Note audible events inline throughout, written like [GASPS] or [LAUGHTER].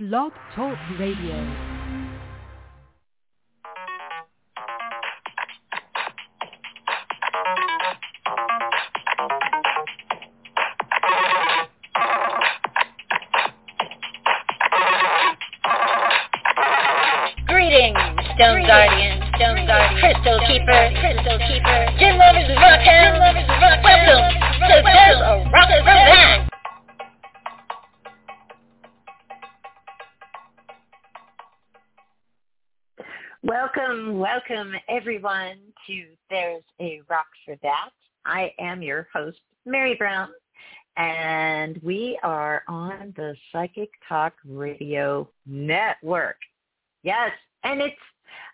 Blog Talk Radio. Greetings, Stone Guardian, Stone Guardian, Crystal Keeper, Crystal Keeper, Welcome, everyone to There's a Rock for That. I am your host, Mary Brown, and we are on the Psychic Talk Radio Network. Yes, and it's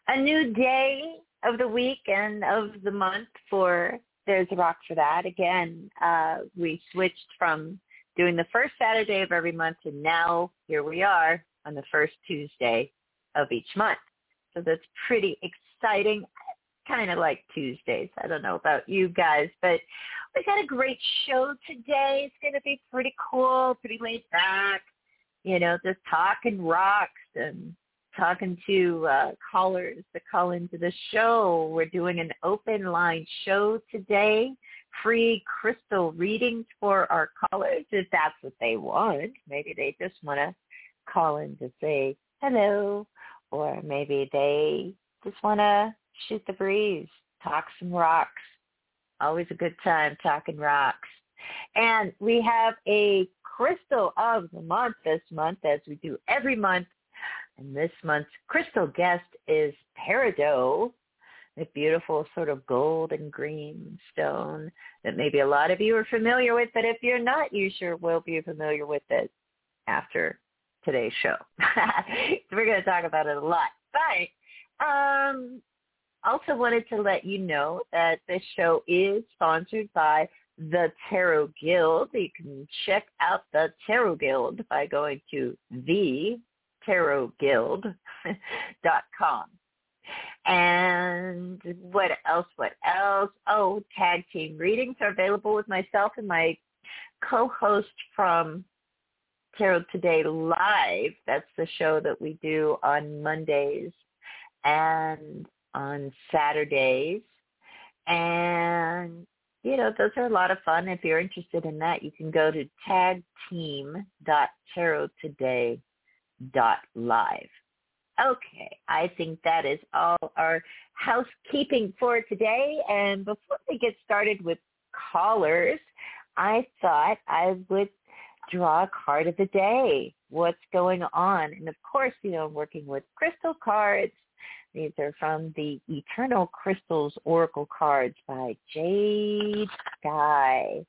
a new day of the week and of the month for There's a Rock for That. Again, uh, we switched from doing the first Saturday of every month, and now here we are on the first Tuesday of each month. So that's pretty exciting. Kind of like Tuesdays. I don't know about you guys, but we got a great show today. It's going to be pretty cool, pretty laid back. You know, just talking rocks and talking to uh, callers that call into the show. We're doing an open line show today. Free crystal readings for our callers if that's what they want. Maybe they just want to call in to say hello or maybe they just want to shoot the breeze, talk some rocks. Always a good time talking rocks. And we have a crystal of the month this month, as we do every month. And this month's crystal guest is peridot, a beautiful sort of gold and green stone that maybe a lot of you are familiar with, but if you're not, you sure will be familiar with it after today's show. [LAUGHS] We're going to talk about it a lot. But um, also wanted to let you know that this show is sponsored by the Tarot Guild. You can check out the Tarot Guild by going to thetarotguild.com. And what else? What else? Oh, tag team readings are available with myself and my co-host from Tarot Today Live. That's the show that we do on Mondays and on Saturdays. And, you know, those are a lot of fun. If you're interested in that, you can go to tagteam.tarottoday.live. Okay, I think that is all our housekeeping for today. And before we get started with callers, I thought I would draw a card of the day. What's going on? And of course, you know, I'm working with crystal cards. These are from the Eternal Crystals Oracle cards by Jade Sky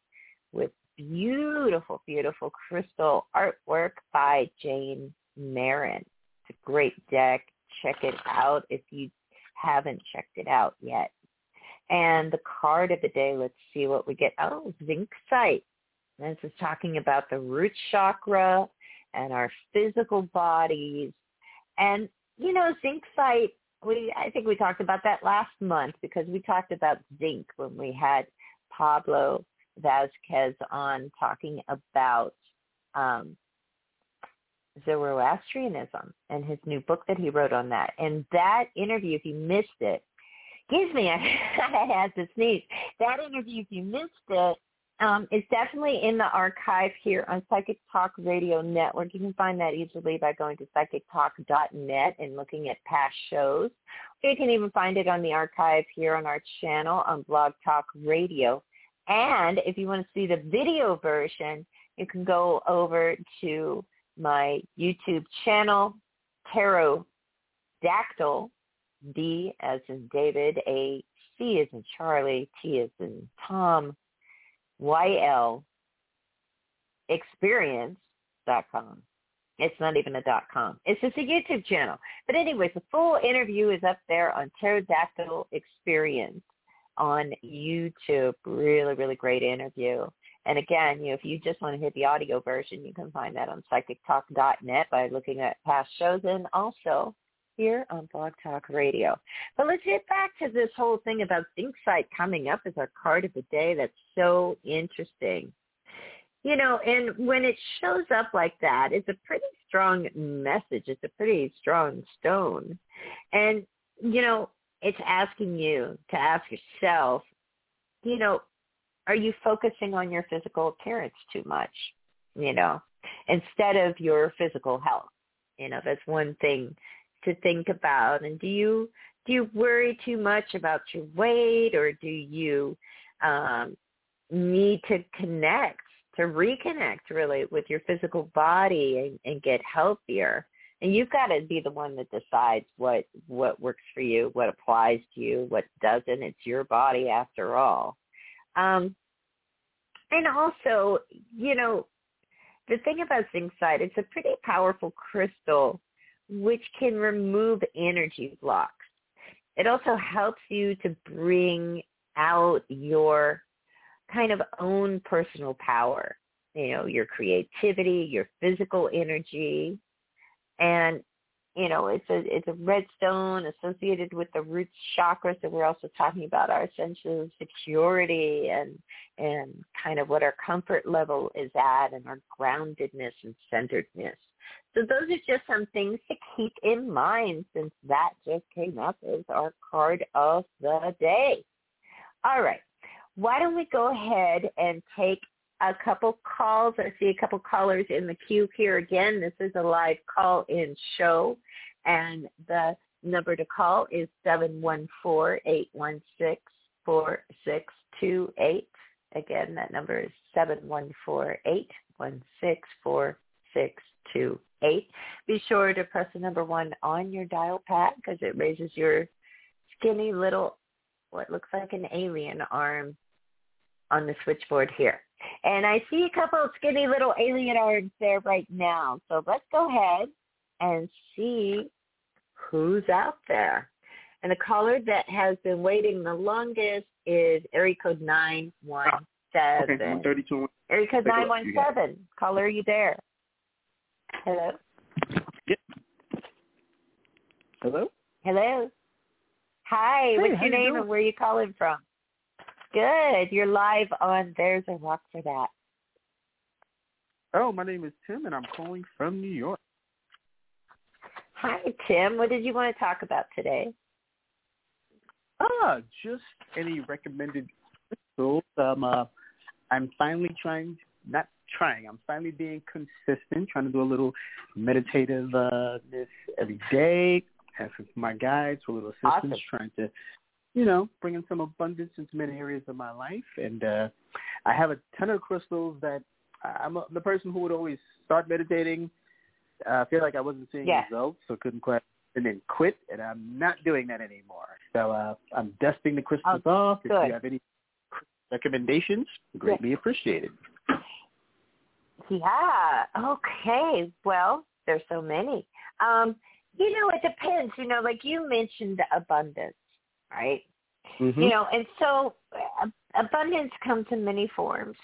with beautiful, beautiful crystal artwork by Jane Marin. It's a great deck. Check it out if you haven't checked it out yet. And the card of the day, let's see what we get. Oh, Zinc Sight. This is talking about the root chakra and our physical bodies. And, you know, zinc sight, we, I think we talked about that last month because we talked about zinc when we had Pablo Vasquez on talking about um, Zoroastrianism and his new book that he wrote on that. And that interview, if you missed it, excuse me, [LAUGHS] I, I had to sneeze. That interview, if you missed it, um, it's definitely in the archive here on Psychic Talk Radio Network. You can find that easily by going to psychictalk.net and looking at past shows. you can even find it on the archive here on our channel on Blog Talk Radio. And if you want to see the video version, you can go over to my YouTube channel, Tarot Dactyl, D as in David, A C as in Charlie, T as in Tom, YL experience.com. It's not even a dot com. It's just a YouTube channel. But anyways, the full interview is up there on Tarot Dactyl Experience on YouTube. Really, really great interview. And again, you know, if you just want to hear the audio version, you can find that on psychictalk.net by looking at past shows and also here on Blog Talk Radio. But let's get back to this whole thing about Zincite coming up as our card of the day. That's so interesting. You know, and when it shows up like that, it's a pretty strong message. It's a pretty strong stone. And, you know, it's asking you to ask yourself, you know, are you focusing on your physical appearance too much? You know, instead of your physical health. You know, that's one thing to think about. And do you do you worry too much about your weight or do you um need to connect to reconnect really with your physical body and, and get healthier? And you've got to be the one that decides what what works for you what applies to you what doesn't. It's your body after all. Um and also you know the thing about zincite it's a pretty powerful crystal which can remove energy blocks it also helps you to bring out your kind of own personal power, you know, your creativity, your physical energy. And, you know, it's a it's a red stone associated with the root chakra. So we're also talking about our sense of security and and kind of what our comfort level is at and our groundedness and centeredness. So those are just some things to keep in mind since that just came up as our card of the day. All right why don't we go ahead and take a couple calls. I see a couple callers in the queue here again. This is a live call-in show, and the number to call is 714-816-4628. Again, that number is 714-816-4628. Be sure to press the number one on your dial pad because it raises your skinny little, what looks like an alien arm on the switchboard here. And I see a couple of skinny little alien arms there right now. So let's go ahead and see who's out there. And the caller that has been waiting the longest is area code 917. Okay, 32. Area code 917. Caller, are you there? Hello? Yep. Hello? Hello? Hi, hey, what's your name you and where are you calling from? Good. You're live on There's a Rock for That. Oh, my name is Tim, and I'm calling from New York. Hi, Tim. What did you want to talk about today? Ah, just any recommended crystals. Um, uh, I'm finally trying, not trying, I'm finally being consistent, trying to do a little meditative uh, this every day. Asking my guides for a little assistance, Awesome. trying to you know, bring in some abundance into many areas of my life. And uh, I have a ton of crystals that I'm a, the person who would always start meditating. Uh, I feel like I wasn't seeing Yeah. results, so couldn't quite, and then quit. And I'm not doing that anymore. So uh, I'm dusting the crystals off. If you have any recommendations, greatly appreciated. Yeah. Okay. Well, there's so many. Um, you know, it depends. You know, like you mentioned abundance, right? Mm-hmm. You know, and so uh, abundance comes in many forms.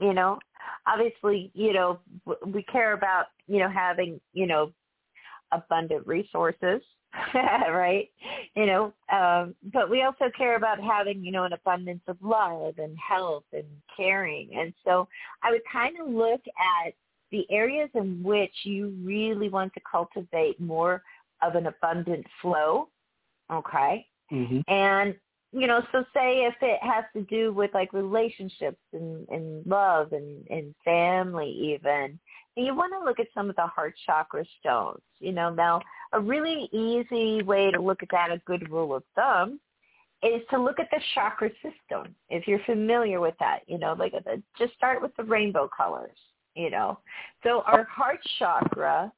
You know, obviously, you know, we care about, you know, having, you know, abundant resources, [LAUGHS] right? You know, um, but we also care about having, you know, an abundance of love and health and caring. And so I would kind of look at the areas in which you really want to cultivate more of an abundant flow, okay? Mm-hmm. And you know, so say if it has to do with like relationships and, and love and, and family even, you want to look at some of the heart chakra stones. You know, now a really easy way to look at that, a good rule of thumb, is to look at the chakra system. If you're familiar with that, you know, like the, just start with the rainbow colors. You know, so our heart chakra,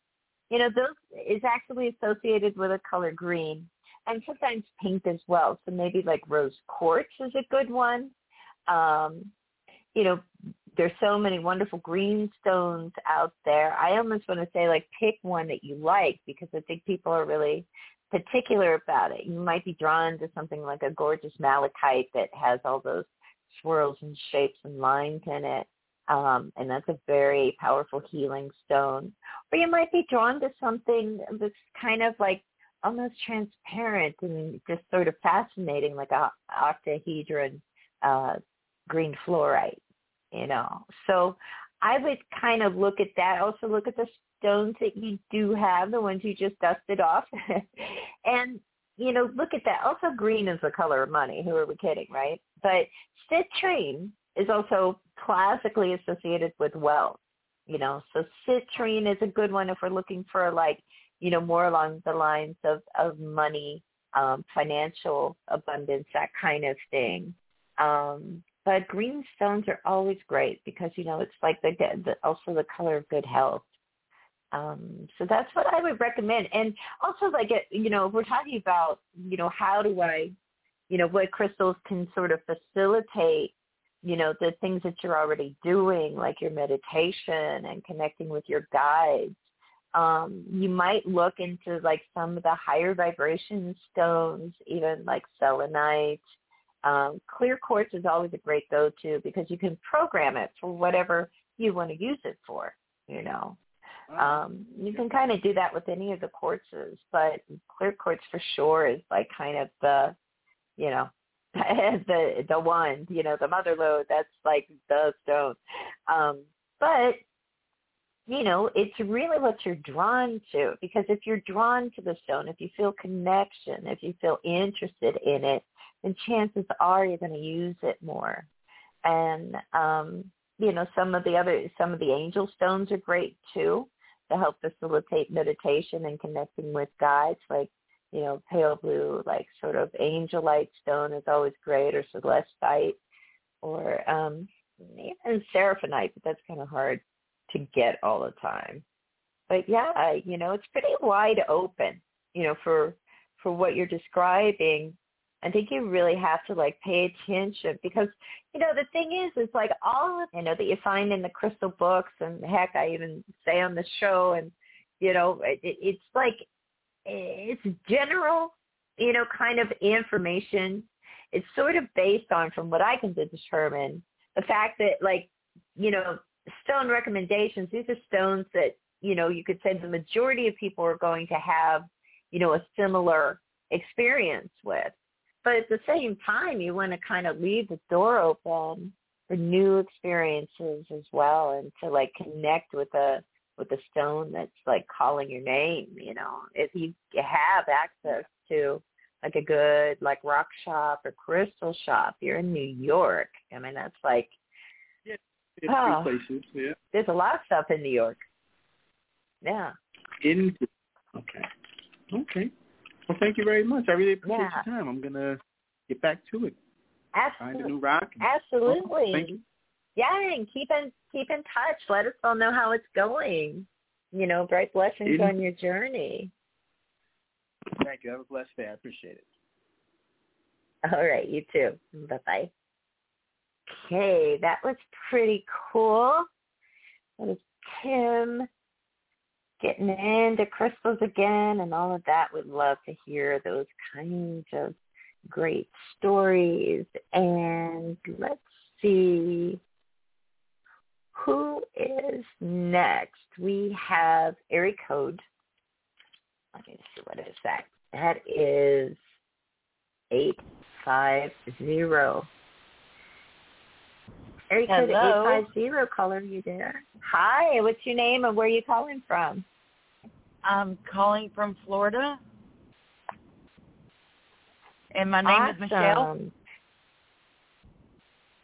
you know, those is actually associated with a color green and sometimes pink as well. So maybe like rose quartz is a good one. Um, you know, there's so many wonderful green stones out there. I almost want to say like pick one that you like because I think people are really particular about it. You might be drawn to something like a gorgeous malachite that has all those swirls and shapes and lines in it. Um, and that's a very powerful healing stone. Or you might be drawn to something that's kind of like almost transparent and just sort of fascinating, like a octahedron uh, green fluorite, you know. So I would kind of look at that. Also look at the stones that you do have, the ones you just dusted off, [LAUGHS] and you know look at that. Also, green is the color of money. Who are we kidding, right? But citrine is also classically associated with wealth. You know, so citrine is a good one if we're looking for like you know more along the lines of of money, um, financial abundance, that kind of thing. Um, but green stones are always great because you know it's like the, the also the color of good health. Um, so that's what I would recommend. And also like you know, if we're talking about, you know, how do I, you know, what crystals can sort of facilitate, you know, the things that you're already doing, like your meditation and connecting with your guides. Um, you might look into like some of the higher vibration stones, even like selenite, um, clear quartz is always a great go-to because you can program it for whatever you want to use it for. You know, um, you can kind of do that with any of the quartzes, but clear quartz for sure is like kind of the, you know, [LAUGHS] the the one, you know, the mother lode. That's like the stone. Um, but you know, it's really what you're drawn to because if you're drawn to the stone, if you feel connection, if you feel interested in it, then chances are you're going to use it more. And um, you know, some of the other some of the angel stones are great too to help facilitate meditation and connecting with guides like you know, pale blue, like sort of angelite stone is always great, or celestite, or um, even seraphinite, but that's kind of hard to get all the time. But yeah, you know, it's pretty wide open, you know, for for what you're describing I think you really have to like pay attention because you know the thing is is like all of you know that you find in the crystal books and heck I even say on the show and you know it, it's like it's general you know kind of information it's sort of based on from what I can determine the fact that like you know stone recommendations these are stones that you know you could say the majority of people are going to have you know a similar experience with but at the same time, you want to kind of leave the door open for new experiences as well, and to like connect with a with a stone that's like calling your name. You know, if you have access to like a good like rock shop or crystal shop, you're in New York. I mean, that's like oh, places. Yeah, there's a lot of stuff in New York. Yeah. In okay, okay. Well, thank you very much. I really appreciate yeah. your time. I'm gonna get back to it. Absolutely. Find a new rock. Absolutely. Oh, thank you. Yeah, and keep in keep in touch. Let us all know how it's going. You know, bright blessings in- on your journey. Thank you. Have a blessed day. I appreciate it. All right, you too. Bye bye. Okay, that was pretty cool. That is Tim getting into crystals again and all of that. We'd love to hear those kinds of great stories. And let's see who is next. We have area code. Let me see what is that. That is eight five zero. Area code eight five zero. Caller, you there? Hi. What's your name and where are you calling from? I'm calling from Florida. And my name awesome. is Michelle.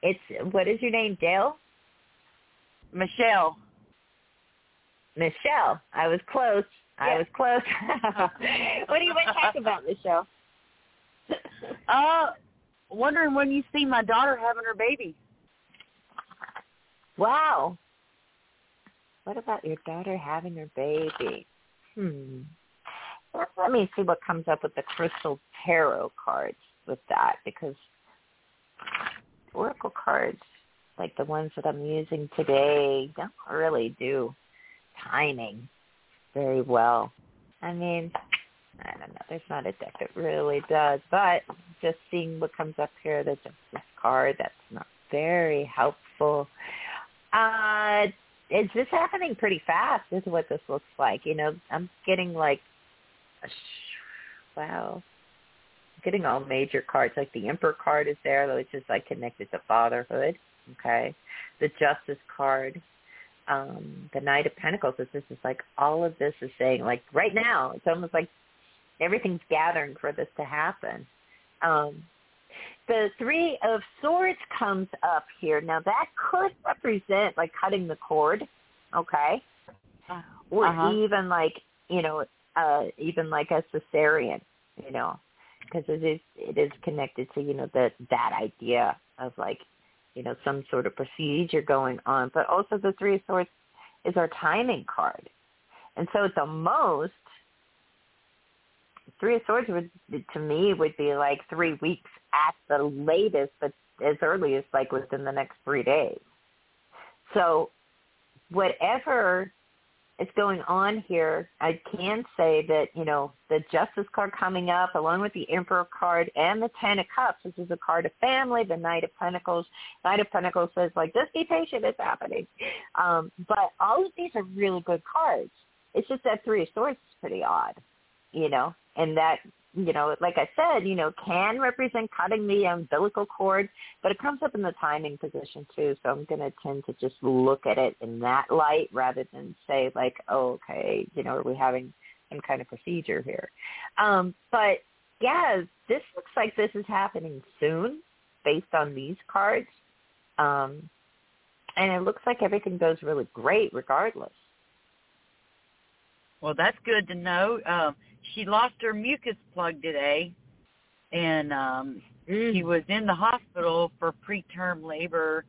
It's what is your name, Dale? Michelle. Michelle. I was close. I was close. [LAUGHS] what do you want to talk [LAUGHS] about, Michelle? uh, wondering when you see my daughter having her baby. Wow. What about your daughter having her baby? Hmm. Let me see what comes up with the crystal tarot cards with that because oracle cards like the ones that I'm using today don't really do timing very well. I mean, I don't know. There's not a deck that really does, but just seeing what comes up here, the Justice card, that's not very helpful. Uh, is this happening pretty fast? Is what this looks like. You know, I'm getting like, wow, getting all major cards. Like the Emperor card is there, which is like connected to fatherhood. Okay, the Justice card. um, the Knight of Pentacles. It's just it's like all of this is saying, like right now, it's almost like everything's gathering for this to happen. Um, the Three of Swords comes up here. Now that could represent like cutting the cord, okay, or Uh-huh. even like you know, uh, even like a cesarean, you know, because it is it is connected to you know that that idea of like you know some sort of procedure going on, but also the Three of Swords is our timing card, and so at the most Three of Swords would to me would be like three weeks at the latest, but as early as like within the next three days. So whatever is going on here, I can say that, you know, the Justice card coming up along with the Emperor card and the Ten of Cups, which is a card of family, the Knight of Pentacles. Knight of Pentacles says like, just be patient, it's happening. Um, but all of these are really good cards. It's just that Three of Swords is pretty odd, you know, and that you know, like I said, you know, can represent cutting the umbilical cord, but it comes up in the timing position too. So I'm going to tend to just look at it in that light rather than say like, oh, okay, you know, are we having some kind of procedure here? Um, but yeah, this looks like this is happening soon based on these cards. Um, and it looks like everything goes really great regardless. Well, that's good to know. Um, she lost her mucus plug today, and um, she was in the hospital for preterm labor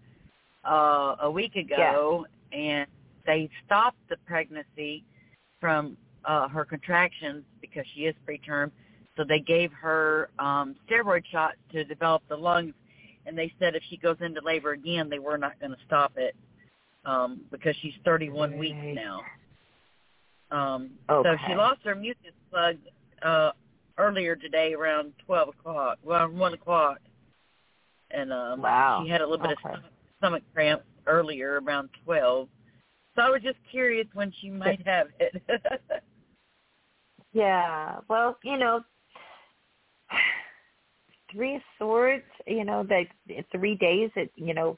uh, a week ago, yeah. and they stopped the pregnancy from uh, her contractions because she is preterm. So they gave her um, steroid shots to develop the lungs, and they said if she goes into labor again, they were not going to stop it um, because she's 31 weeks now. Um, So she lost her mucus plug uh, earlier today around 12 o'clock, well, 1 o'clock. And um, Wow. she had a little bit Okay. of stomach, stomach cramps earlier around 12. So I was just curious when she might have it. [LAUGHS] Yeah. Well, you know, three of swords, you know, that three days it you know,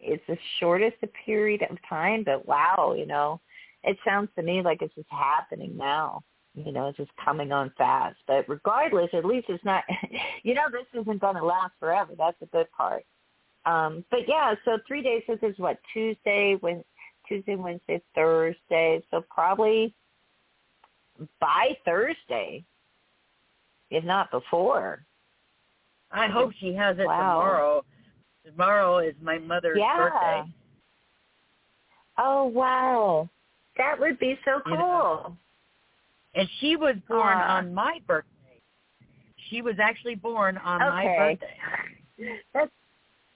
it's the shortest period of time, but wow, you know, it sounds to me like it's just happening now. You know, it's just coming on fast. But regardless, at least it's not [LAUGHS] you know, this isn't gonna last forever. That's the good part. Um, but yeah, so three days this is what, Tuesday, when Tuesday, Wednesday, Thursday. So probably by Thursday, if not before. I hope she has it Wow. tomorrow. Tomorrow is my mother's yeah. birthday. Oh wow, that would be so You cool. know. And she was born Aw. on my birthday. She was actually born on my Okay. birthday. That's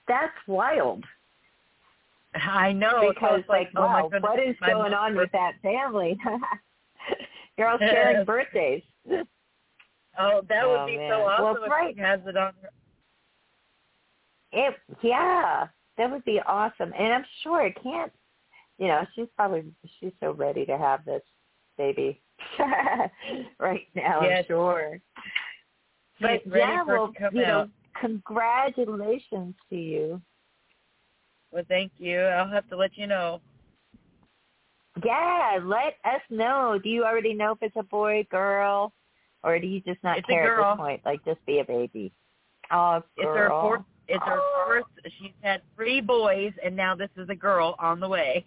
that's wild I know. because like, oh my oh, wow, goodness, what is my going on with that family? [LAUGHS] You're all sharing [LAUGHS] birthdays. [LAUGHS] Oh, that Oh, would be man. so awesome Well, if right. she has it on her. It yeah, that would be awesome. And I'm sure it can't. You know, she's probably she's so ready to have this baby [LAUGHS] right now. Yes. I'm sure. But yeah, well, you know, congratulations to you. Well, thank you. I'll have to let you know. Yeah, let us know. Do you already know if it's a boy, girl, or do you just not It's care at this point? Like, just be a baby. Oh, It's her fourth. It's her Oh. [GASPS] first. She's had three boys, and now this is a girl on the way.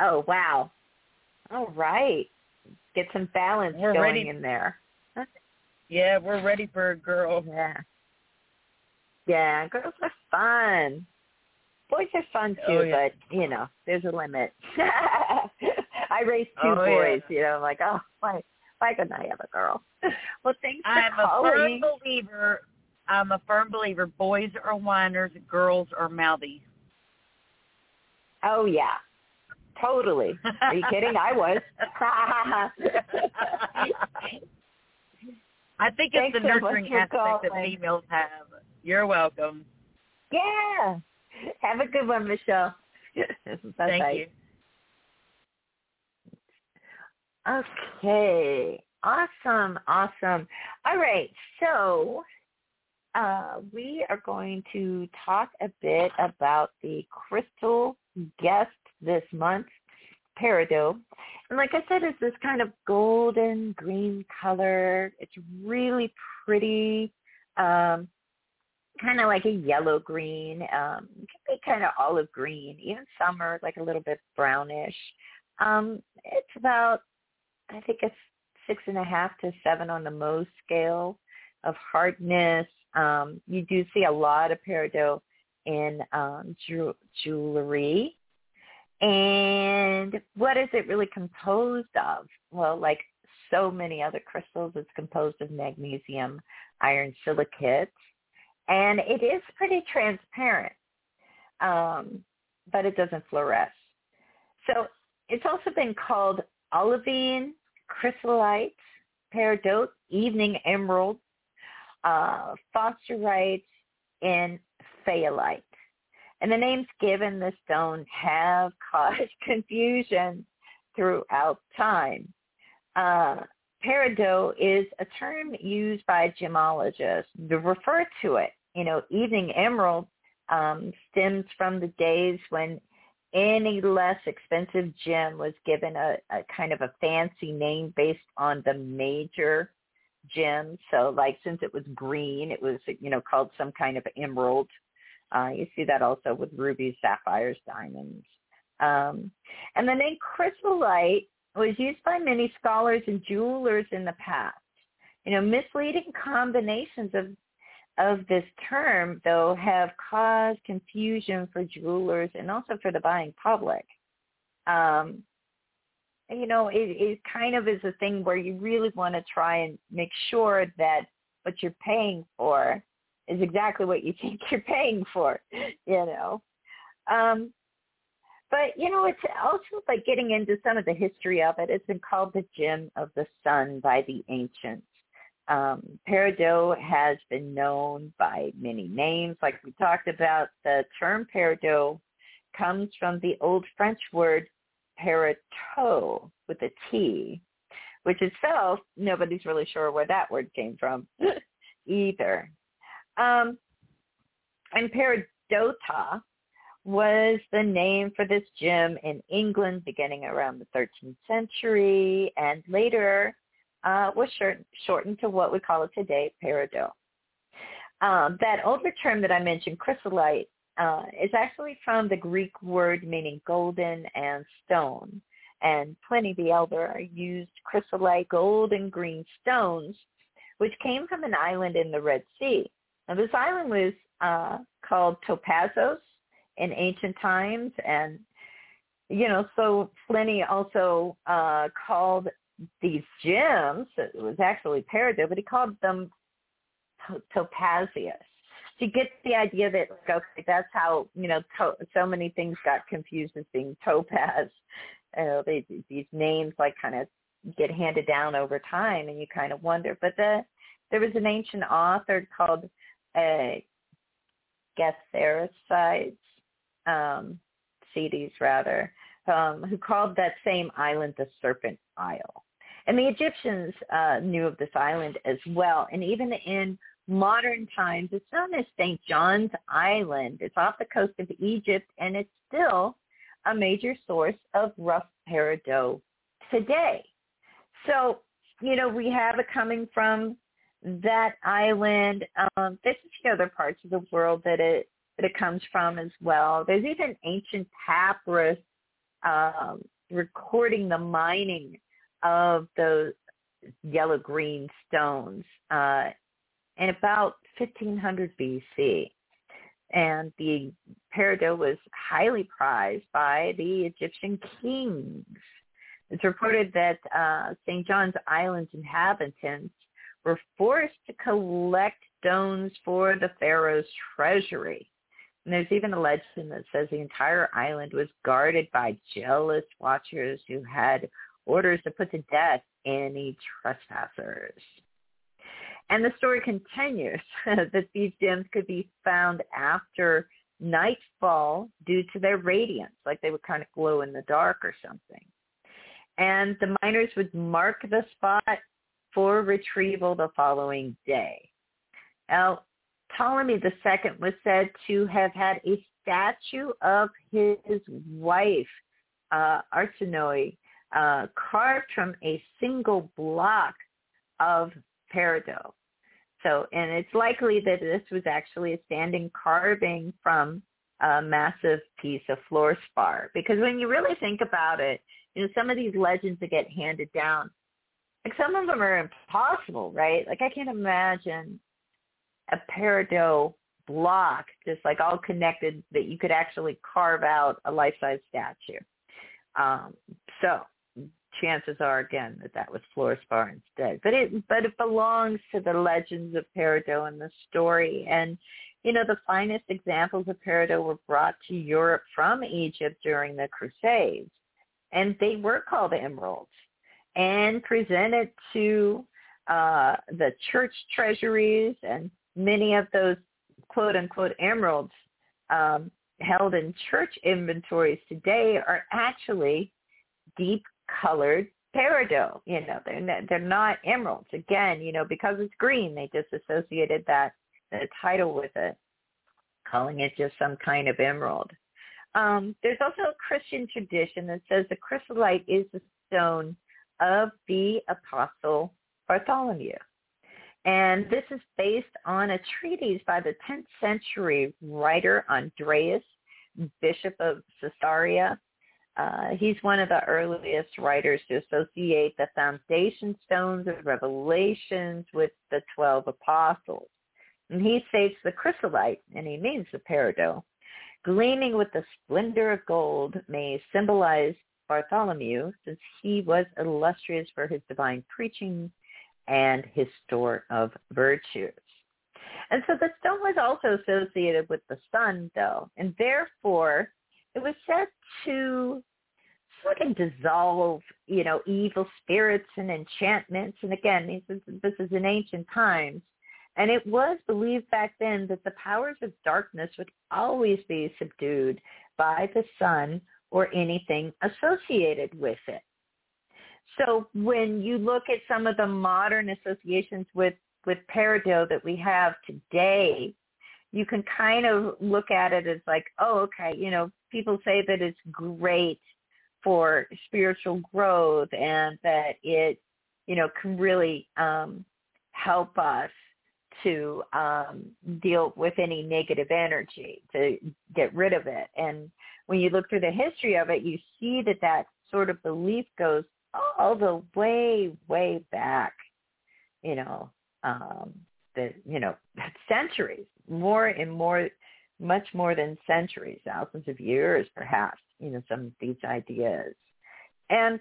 Oh, wow. All right. Get some balance We're going ready. in there. Yeah, we're ready for a girl. Yeah. Yeah, girls are fun. Boys are fun oh, too, Oh, yeah. but you know, there's a limit. [LAUGHS] I raised two Oh, yeah. boys, you know, I'm like, oh, why, why couldn't I have a girl? [LAUGHS] Well, thanks for I'm a firm believer. I'm a firm believer. Boys are whiners, girls are mouthy. Oh yeah, totally. Are you kidding? I was. [LAUGHS] I think Thanks it's the nurturing for aspect that females have. You're welcome. yeah. Have a good one, Michelle. [LAUGHS] Thank you. Okay. Awesome. Awesome. All right. So uh, we are going to talk a bit about the crystal guest this month, peridot. And like I said, it's this kind of golden green color. It's really pretty, um, kind of like a yellow green. Um, it can be kind of olive green. Even summer, like a little bit brownish. Um, it's about, I think it's six and a half to seven on the Mohs scale of hardness. Um, you do see a lot of peridot in um, ju- jewelry. And what is it really composed of? Well, like so many other crystals, it's composed of magnesium, iron silicates, and it is pretty transparent, um, but it doesn't fluoresce. So it's also been called olivine, chrysolite, peridot, evening emerald, uh, phosphorite, and phaelite. And the names given the stone have [LAUGHS] caused confusion throughout time. Uh, peridot is a term used by gemologists to refer to it. You know, evening emerald um, stems from the days when any less expensive gem was given a, a kind of a fancy name based on the major gem. So like since it was green, it was, you know, called some kind of emerald. Uh, you see that also with rubies, sapphires, diamonds. Um, and the name chrysolite was used by many scholars and jewelers in the past. You know, misleading combinations of of this term, though, have caused confusion for jewelers and also for the buying public. Um, you know, it, it kind of is a thing where you really want to try and make sure that what you're paying for is exactly what you [LAUGHS] think you're paying for, you know. Um, but, you know, it's also like getting into some of the history of it. It's been called the Gem of the Sun by the ancients. Um, peridot has been known by many names. Like we talked about, the term peridot comes from the Old French word peritot with a T, which itself, nobody's really sure where that word came from [LAUGHS] either. Um, and peridota was the name for this gem in England beginning around the 13th century and later uh, was short, shortened to what we call it today, peridot. Um, that older term that I mentioned, chrysolite, uh, is actually from the Greek word meaning golden and stone. And Pliny the Elder used chrysolite gold and green stones, which came from an island in the Red Sea. Now this island was uh, called Topazos in ancient times, and you know, so Pliny also uh, called these gems. It was actually peridot, but he called them topazius to get the idea that okay, that's how you know to, so many things got confused as being topaz. [LAUGHS] You know, they, these names like kind of get handed down over time, and you kind of wonder. But the there was an ancient author called uh, Gathericides, um, Cedes rather, um, who called that same island the Serpent Isle. And the Egyptians uh, knew of this island as well. And even in modern times, it's known as St. John's Island. It's off the coast of Egypt, and it's still a major source of rough peridot today. So, you know, we have it coming from that island. Um, there's a few other parts of the world that it that it comes from as well. There's even ancient papyrus um, recording the mining of those yellow green stones uh, in about 1500 BC. And the peridot was highly prized by the Egyptian kings. It's reported that uh, St. John's Island's inhabitants were forced to collect stones for the pharaoh's treasury. And there's even a legend that says the entire island was guarded by jealous watchers who had orders to put to death any trespassers. And the story continues [LAUGHS] that these gems could be found after nightfall due to their radiance, like they would kind of glow in the dark or something. And the miners would mark the spot for retrieval the following day. Now, Ptolemy II was said to have had a statue of his wife uh, Arsinoe uh, carved from a single block of peridot. So, and it's likely that this was actually a standing carving from a massive piece of fluorspar. Because when you really think about it, you know, some of these legends that get handed down, like some of them are impossible, right? Like I can't imagine a peridot block just like all connected that you could actually carve out a life-size statue. Um, so chances are again that that was fluorspar instead. But it but it belongs to the legends of peridot and the story. And you know the finest examples of peridot were brought to Europe from Egypt during the Crusades, and they were called emeralds and presented to uh, the church treasuries and many of those quote unquote emeralds um, held in church inventories today are actually deep colored peridot. You know, they're not, they're not emeralds. Again, you know, because it's green, they just associated that the title with it, calling it just some kind of emerald. Um, there's also a Christian tradition that says the chrysolite is the stone of the apostle Bartholomew. And this is based on a treatise by the 10th century writer Andreas, Bishop of Caesarea. Uh, he's one of the earliest writers to associate the foundation stones of Revelations with the 12 apostles. And he states the chrysolite, and he means the peridot, gleaming with the splendor of gold may symbolize Bartholomew, since he was illustrious for his divine preaching and his store of virtues. And so the stone was also associated with the sun, though, and therefore it was said to sort of dissolve, you know, evil spirits and enchantments. And again, this is, this is in ancient times. And it was believed back then that the powers of darkness would always be subdued by the sun or anything associated with it. So when you look at some of the modern associations with, with peridot that we have today, you can kind of look at it as like, oh, okay, you know, people say that it's great for spiritual growth and that it, you know, can really um, help us to um, deal with any negative energy, to get rid of it. And when you look through the history of it, you see that that sort of belief goes all the way, way back, you know, um, the, you know, [LAUGHS] centuries, more and more, much more than centuries, thousands of years perhaps, you know, some of these ideas. And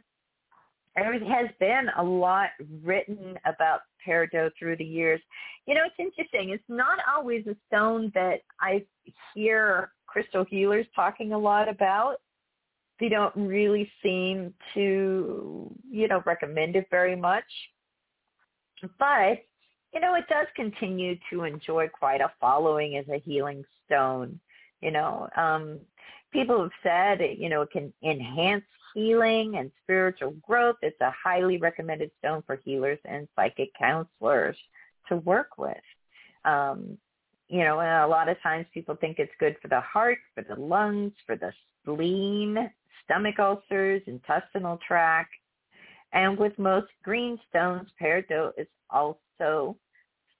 there has been a lot written about peridot through the years. You know, it's interesting. It's not always a stone that I hear crystal healers talking a lot about they don't really seem to, you know, recommend it very much. But, you know, it does continue to enjoy quite a following as a healing stone. You know, um, people have said, you know, it can enhance healing and spiritual growth. It's a highly recommended stone for healers and psychic counselors to work with. Um, you know, and a lot of times people think it's good for the heart, for the lungs, for the spleen, stomach ulcers, intestinal tract. And with most green stones, peridot is also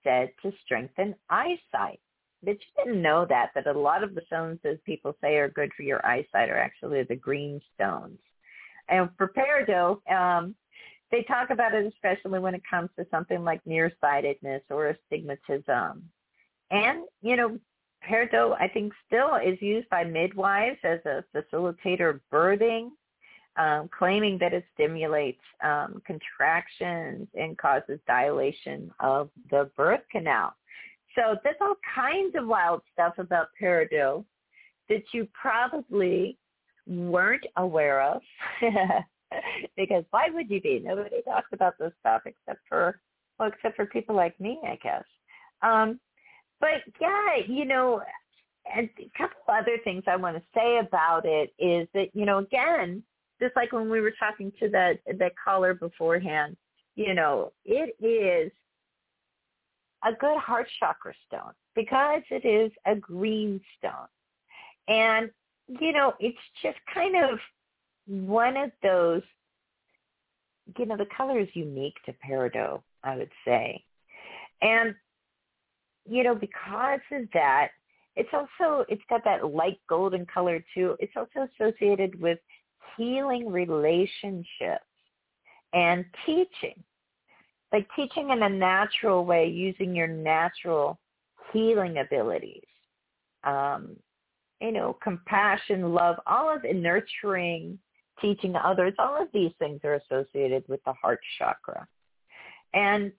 said to strengthen eyesight. But you didn't know that, that a lot of the stones that people say are good for your eyesight are actually the green stones. And for peridot, um, they talk about it especially when it comes to something like nearsightedness or astigmatism. And, you know, peridot, I think, still is used by midwives as a facilitator of birthing, um, claiming that it stimulates um, contractions and causes dilation of the birth canal. So there's all kinds of wild stuff about peridot that you probably weren't aware of. [LAUGHS] because why would you be? Nobody talks about this stuff except for well, except for people like me, I guess. Um, but yeah, you know, and a couple other things I want to say about it is that, you know, again, just like when we were talking to that that caller beforehand, you know, it is a good heart chakra stone because it is a green stone. And, you know, it's just kind of one of those, you know, the color is unique to peridot, I would say. And, you know, because of that, it's also, it's got that light golden color too. It's also associated with healing relationships and teaching. Like teaching in a natural way, using your natural healing abilities. Um, you know, compassion, love, all of it, nurturing, teaching others, all of these things are associated with the heart chakra. And,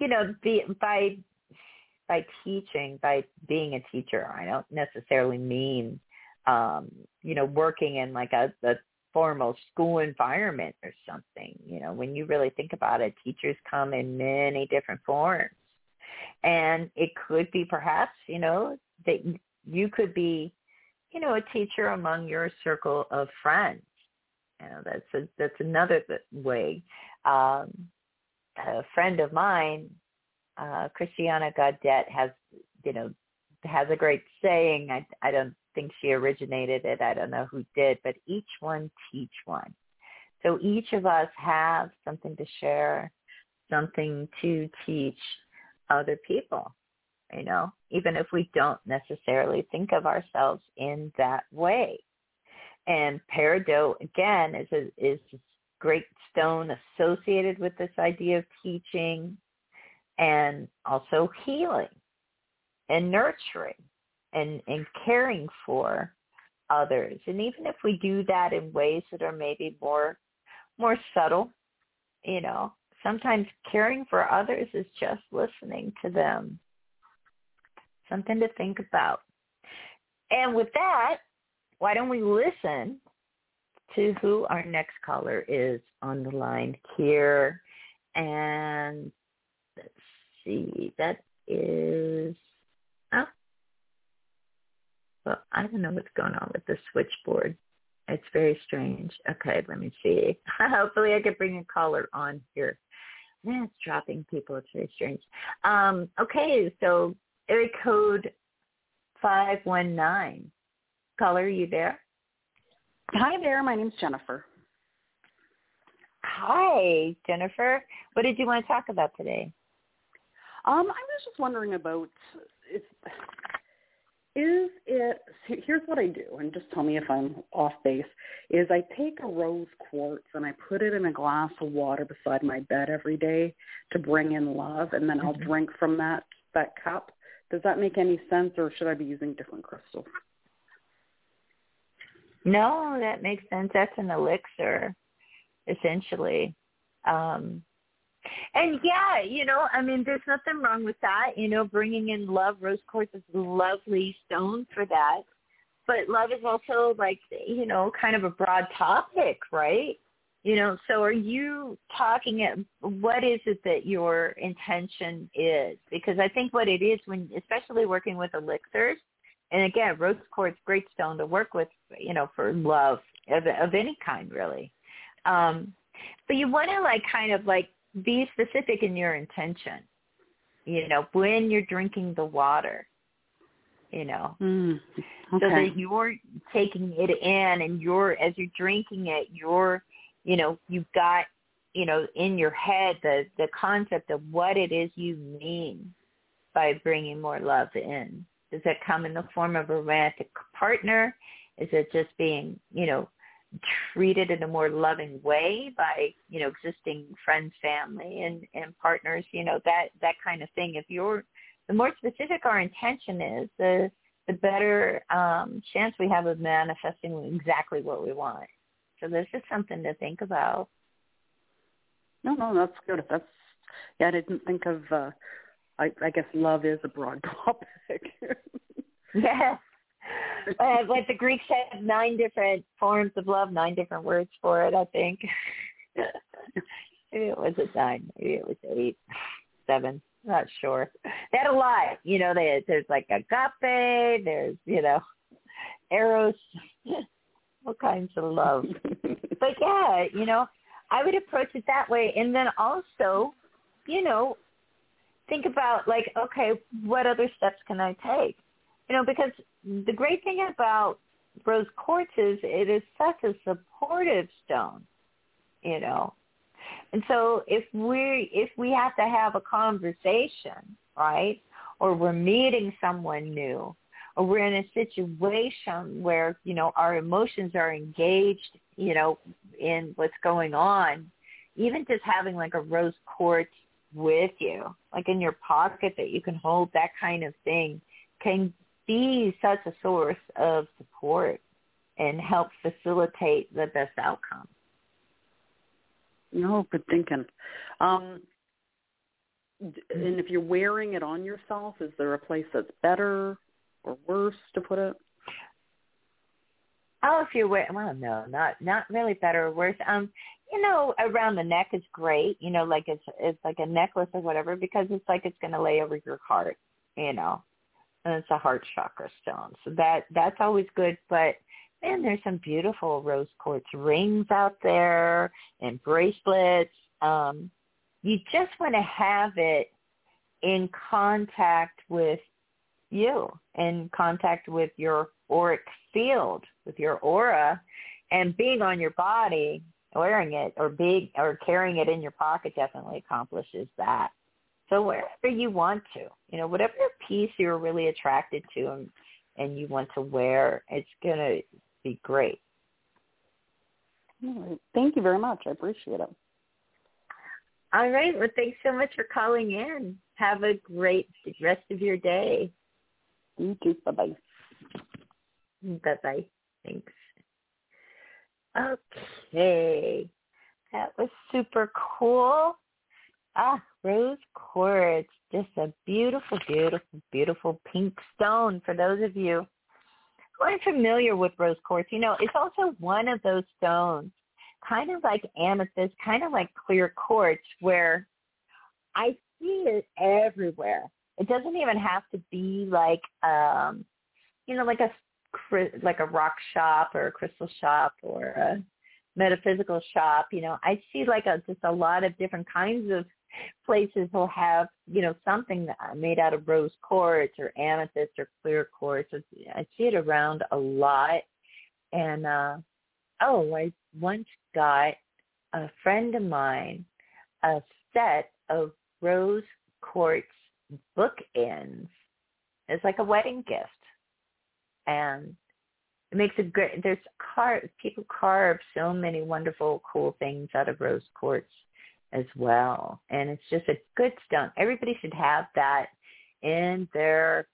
you know, the, by by teaching, by being a teacher, I don't necessarily mean, um, you know, working in like a, a formal school environment or something. You know, when you really think about it, teachers come in many different forms. And it could be perhaps, you know, that you could be, you know, a teacher among your circle of friends. You know, that's a, that's another way. Um, a friend of mine, uh, Christiana Gaudet, has, you know, has a great saying. I, I don't think she originated it. I don't know who did, but each one teach one. So each of us have something to share, something to teach other people, you know, even if we don't necessarily think of ourselves in that way. And peridot, again, is a, is a great stone associated with this idea of teaching and also healing and nurturing and, and caring for others. And even if we do that in ways that are maybe more more subtle, you know, sometimes caring for others is just listening to them. Something to think about. And with that, why don't we listen to who our next caller is on the line here. And let's see, that is oh, well, I don't know what's going on with the switchboard. It's very strange. Okay, let me see. [LAUGHS] Hopefully I can bring a caller on here. Man, it's dropping people. It's very strange. Um, okay, so area code 519. Caller, are you there? Hi there. My name's Jennifer. Hi, Jennifer. What did you want to talk about today? Um, I was just wondering about if is it here's what I do and just tell me if I'm off base is I take a rose quartz and I put it in a glass of water beside my bed every day to bring in love and then I'll mm-hmm. drink from that that cup. Does that make any sense or should I be using different crystals? No, that makes sense. That's an elixir essentially. Um and yeah, you know, I mean, there's nothing wrong with that. You know, bringing in love, rose quartz is a lovely stone for that. But love is also like, you know, kind of a broad topic, right? You know, so are you talking at what is it that your intention is? Because I think what it is when, especially working with elixirs, and again, rose quartz, great stone to work with, you know, for love of, of any kind, really. Um, but you want to like kind of like be specific in your intention. You know, when you're drinking the water, you know, mm, okay. so that you're taking it in and you're, as you're drinking it, you're, you know, you've got, you know, in your head the, the concept of what it is you mean by bringing more love in. Does that come in the form of a romantic partner? Is it just being, you know, treated in a more loving way by you know existing friends family and and partners you know that that kind of thing if you're the more specific our intention is the the better um chance we have of manifesting exactly what we want so this is something to think about no no that's good that's yeah i didn't think of uh i i guess love is a broad [LAUGHS] topic yes [LAUGHS] uh, like the Greeks have nine different forms of love, nine different words for it. I think. [LAUGHS] Maybe it was a nine. Maybe it was eight, seven. Not sure. They had a lot. You know, they, there's like agape. There's you know, eros. All kinds of love. [LAUGHS] but yeah, you know, I would approach it that way, and then also, you know, think about like, okay, what other steps can I take? You know, because the great thing about rose quartz is it is such a supportive stone, you know. And so if we if we have to have a conversation, right, or we're meeting someone new, or we're in a situation where you know our emotions are engaged, you know, in what's going on, even just having like a rose quartz with you, like in your pocket that you can hold that kind of thing, can be such a source of support and help facilitate the best outcome. No, good thinking. Um, and if you're wearing it on yourself, is there a place that's better or worse to put it? Oh, if you're well, no, not not really better or worse. Um, you know, around the neck is great. You know, like it's it's like a necklace or whatever because it's like it's going to lay over your heart. You know, and it's a heart chakra stone. So that that's always good. But man, there's some beautiful rose quartz rings out there and bracelets. Um, you just want to have it in contact with you, in contact with your auric field, with your aura, and being on your body, wearing it or being or carrying it in your pocket definitely accomplishes that. So wherever you want to, you know, whatever piece you're really attracted to and, and you want to wear, it's going to be great. All right. Thank you very much. I appreciate it. All right. Well, thanks so much for calling in. Have a great rest of your day. You too. Bye-bye. Bye-bye. Thanks. Okay. That was super cool. Ah, rose quartz, just a beautiful, beautiful, beautiful pink stone for those of you who are familiar with rose quartz. You know, it's also one of those stones, kind of like amethyst, kind of like clear quartz, where I see it everywhere. It doesn't even have to be like, um, you know, like a like a rock shop or a crystal shop or a metaphysical shop. You know, I see like a, just a lot of different kinds of places will have, you know, something made out of rose quartz or amethyst or clear quartz. I see it around a lot. And, uh, oh, I once got a friend of mine a set of rose quartz bookends. It's like a wedding gift. And it makes a great, there's car, people carve so many wonderful, cool things out of rose quartz as well. And it's just a good stone. Everybody should have that in their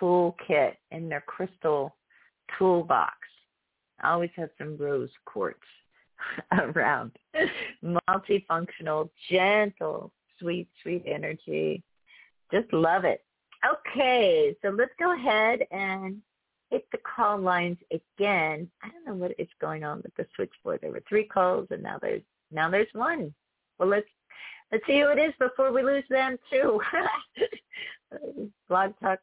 toolkit, in their crystal toolbox. I always have some rose quartz [LAUGHS] around. [LAUGHS] Multifunctional, gentle, sweet, sweet energy. Just love it. Okay, so let's go ahead and hit the call lines again. I don't know what is going on with the switchboard. There were three calls and now there's now there's one. Well, let's let's see who it is before we lose them too. [LAUGHS] Blog Talk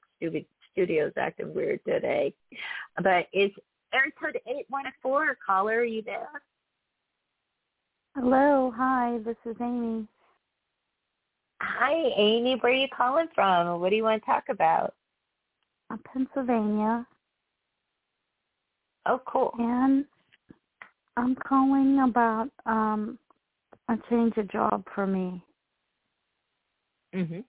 Studios acting weird today, but it's area code eight one four. Caller, are you there? Hello, hi. This is Amy. Hi, Amy. Where are you calling from? What do you want to talk about? Uh, Pennsylvania. Oh, cool. And I'm calling about um a change of job for me. Mhm.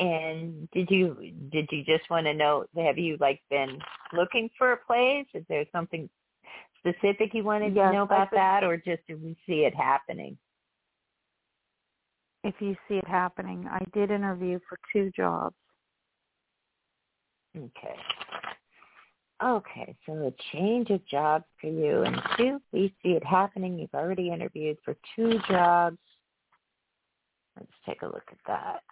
And did you did you just want to know? Have you like been looking for a place? Is there something specific you wanted yes, to know about that, or just did we see it happening? If you see it happening, I did interview for two jobs. Okay. Okay, so a change of job for you. And two, we see it happening. You've already interviewed for two jobs. Let's take a look at that.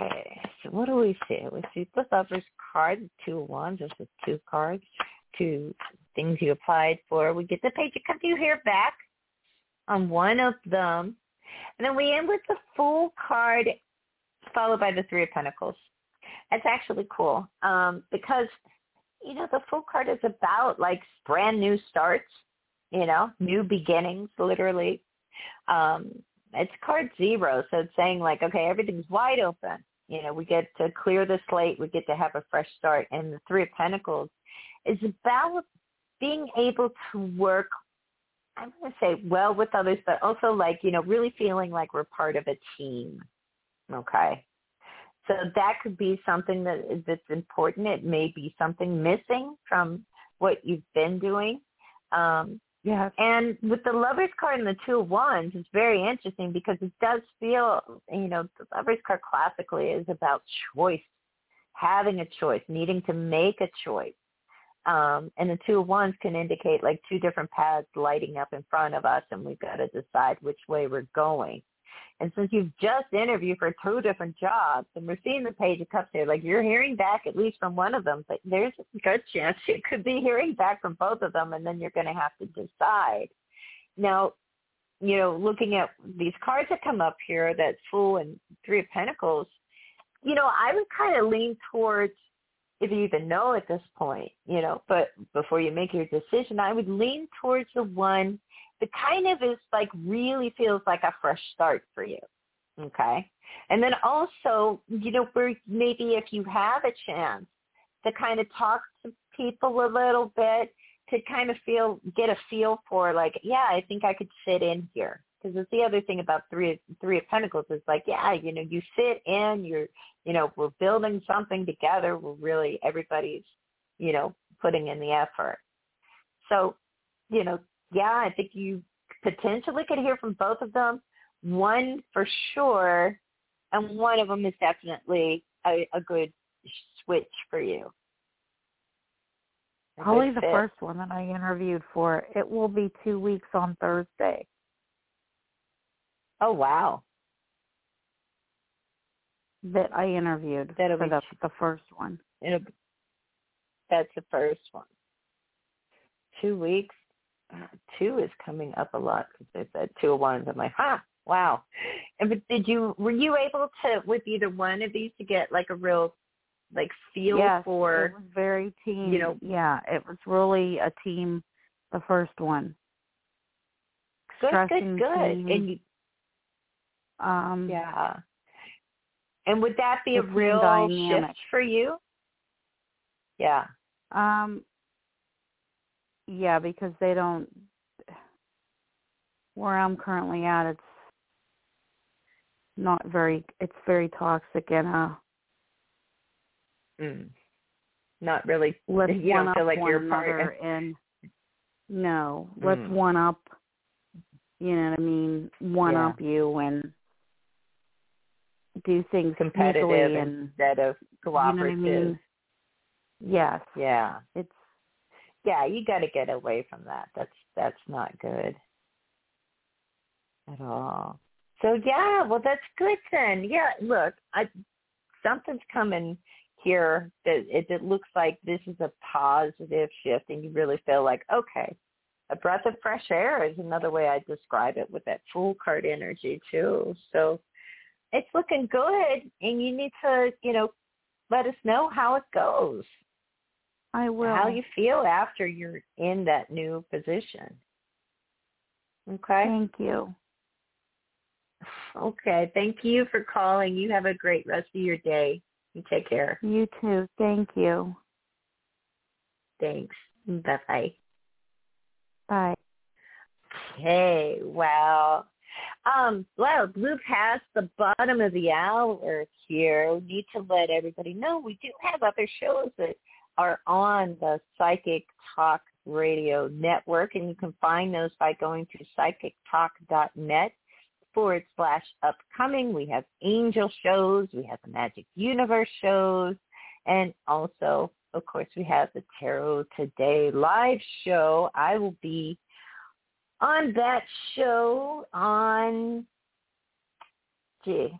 Okay, so what do we see? We see the lover's card, two of wands. This is two cards, two things you applied for. We get the page of cups you hear back on one of them. And then we end with the Fool card followed by the three of pentacles. That's actually cool um, because – you know, the Fool card is about like brand new starts, you know, new beginnings, literally. Um, it's card zero, so it's saying like, okay, everything's wide open. You know, we get to clear the slate. We get to have a fresh start. And the Three of Pentacles is about being able to work I'm going to say well with others, but also like, you know, really feeling like we're part of a team. Okay. So that could be something that that's important. It may be something missing from what you've been doing. Um, Yes. and with the lovers card and the two of wands, it's very interesting because it does feel, you know, the lovers card classically is about choice, having a choice, needing to make a choice. Um, and the two of wands can indicate like two different paths lighting up in front of us, and we've got to decide which way we're going. And since you've just interviewed for two different jobs, and we're seeing the page of cups here, like you're hearing back at least from one of them, but there's a good chance you could be hearing back from both of them, and then you're going to have to decide. Now, you know, looking at these cards that come up here, that Fool and Three of Pentacles, you know, I would kind of lean towards, if you even know at this point, you know, but before you make your decision, I would lean towards the one that kind of is like really feels like a fresh start for you. Okay. And then also, you know, where maybe if you have a chance to kind of talk to people a little bit, to kind of feel get a feel for like yeah i think i could fit in here because it's the other thing about three three of pentacles is like yeah you know you fit in you're you know we're building something together we're really everybody's you know putting in the effort so you know yeah i think you potentially could hear from both of them one for sure and one of them is definitely a, a good switch for you Probably the fit. first one that I interviewed for. It will be two weeks on Thursday. Oh wow That I interviewed That'll for be the the first one. It'll, that's the first one. Two weeks. Uh, two is coming up a lot because they said two of wands. I'm like, huh, wow. And but did you were you able to with either one of these to get like a real like feel yes, for it was very team. you know- yeah, it was really a team. The first one. good, good, good, team. and you, Um, yeah. And would that be a real dynamic. shift for you? Yeah. Um, yeah, because they don't. Where I'm currently at, it's not very. It's very toxic and uh, Mm. Not really. let's you one don't up feel like one you're part and no, let's Mm. one up. You know what I mean? One Yeah. up you and do things competitive and instead of you know I cooperative. mean? Yes, Yeah. it's Yeah, you got to get away from that. That's that's not good at all. So yeah, well that's good then. Yeah, look, I something's coming here that it, it looks like this is a positive shift and you really feel like, okay, a breath of fresh air is another way I describe it with that full card energy too. So it's looking good and you need to, you know, let us know how it goes I will. how you feel after you're in that new position. Okay. Thank you. Okay. Thank you for calling. You have a great rest of your day. You take care. You too. Thank you. Thanks. Bye bye. Bye. Okay. Well, um, well, blew past the bottom of the hour here. We need to let everybody know we do have other shows that are on the Psychic Talk Radio Network, and you can find those by going to psychictalk.net forward slash upcoming. We have angel shows, we have the Magic Universe shows, and also, of course, we have the Tarot Today live show. I will be on that show on, gee,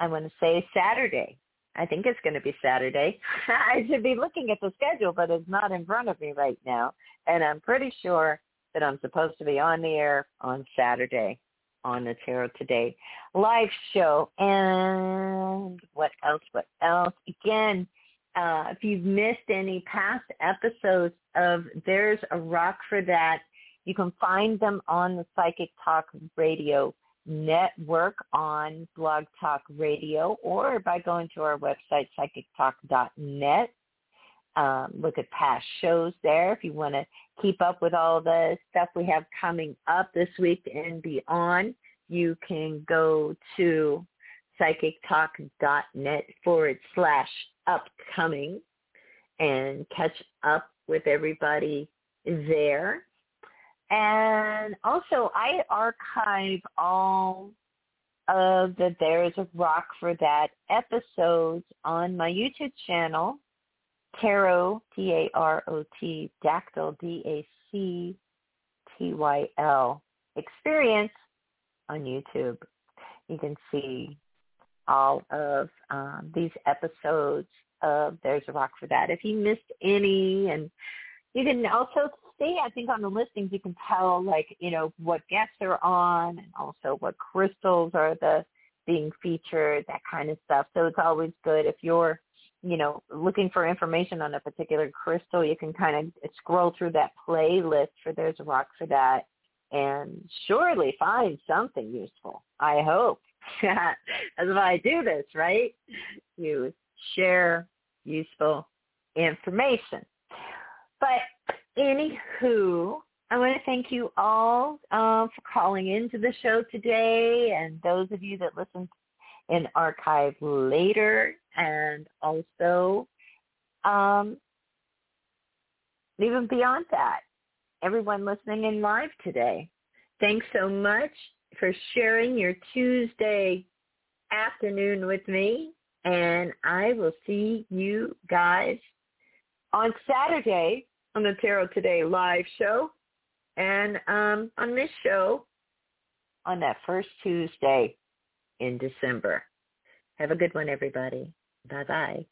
I want to say Saturday. I think it's going to be Saturday. [LAUGHS] I should be looking at the schedule, but it's not in front of me right now. And I'm pretty sure that I'm supposed to be on the air on Saturday on the Tarot Today live show. And what else? What else? Again, uh, if you've missed any past episodes of There's a Rock for That, you can find them on the Psychic Talk Radio Network on Blog Talk Radio or by going to our website, psychictalk.net. Um, look at past shows there if you want to keep up with all the stuff we have coming up this week and beyond. You can go to psychictalk.net forward slash upcoming and catch up with everybody there. And also, I archive all of the There's a Rock for That episodes on my YouTube channel, Tarot, T-A-R-O-T, Dactyl, D-A-C-T-Y-L, Experience on YouTube. You can see all of um, these episodes of There's a Rock for That. If you missed any, and you can also see, I think on the listings you can tell like, you know, what guests are on and also what crystals are the being featured, that kind of stuff. So it's always good if you're, you know, looking for information on a particular crystal, you can kind of scroll through that playlist for There's a Rock for That and surely find something useful. I hope. [LAUGHS] That's why I do this, right? You share useful information. But anywho, I want to thank you all uh, for calling into the show today and those of you that listen in archive later and also um, even beyond that, everyone listening in live today. Thanks so much for sharing your Tuesday afternoon with me. And I will see you guys on Saturday on the Tarot Today live show and um, on this show on that first Tuesday in December. Have a good one, everybody. Bye-bye.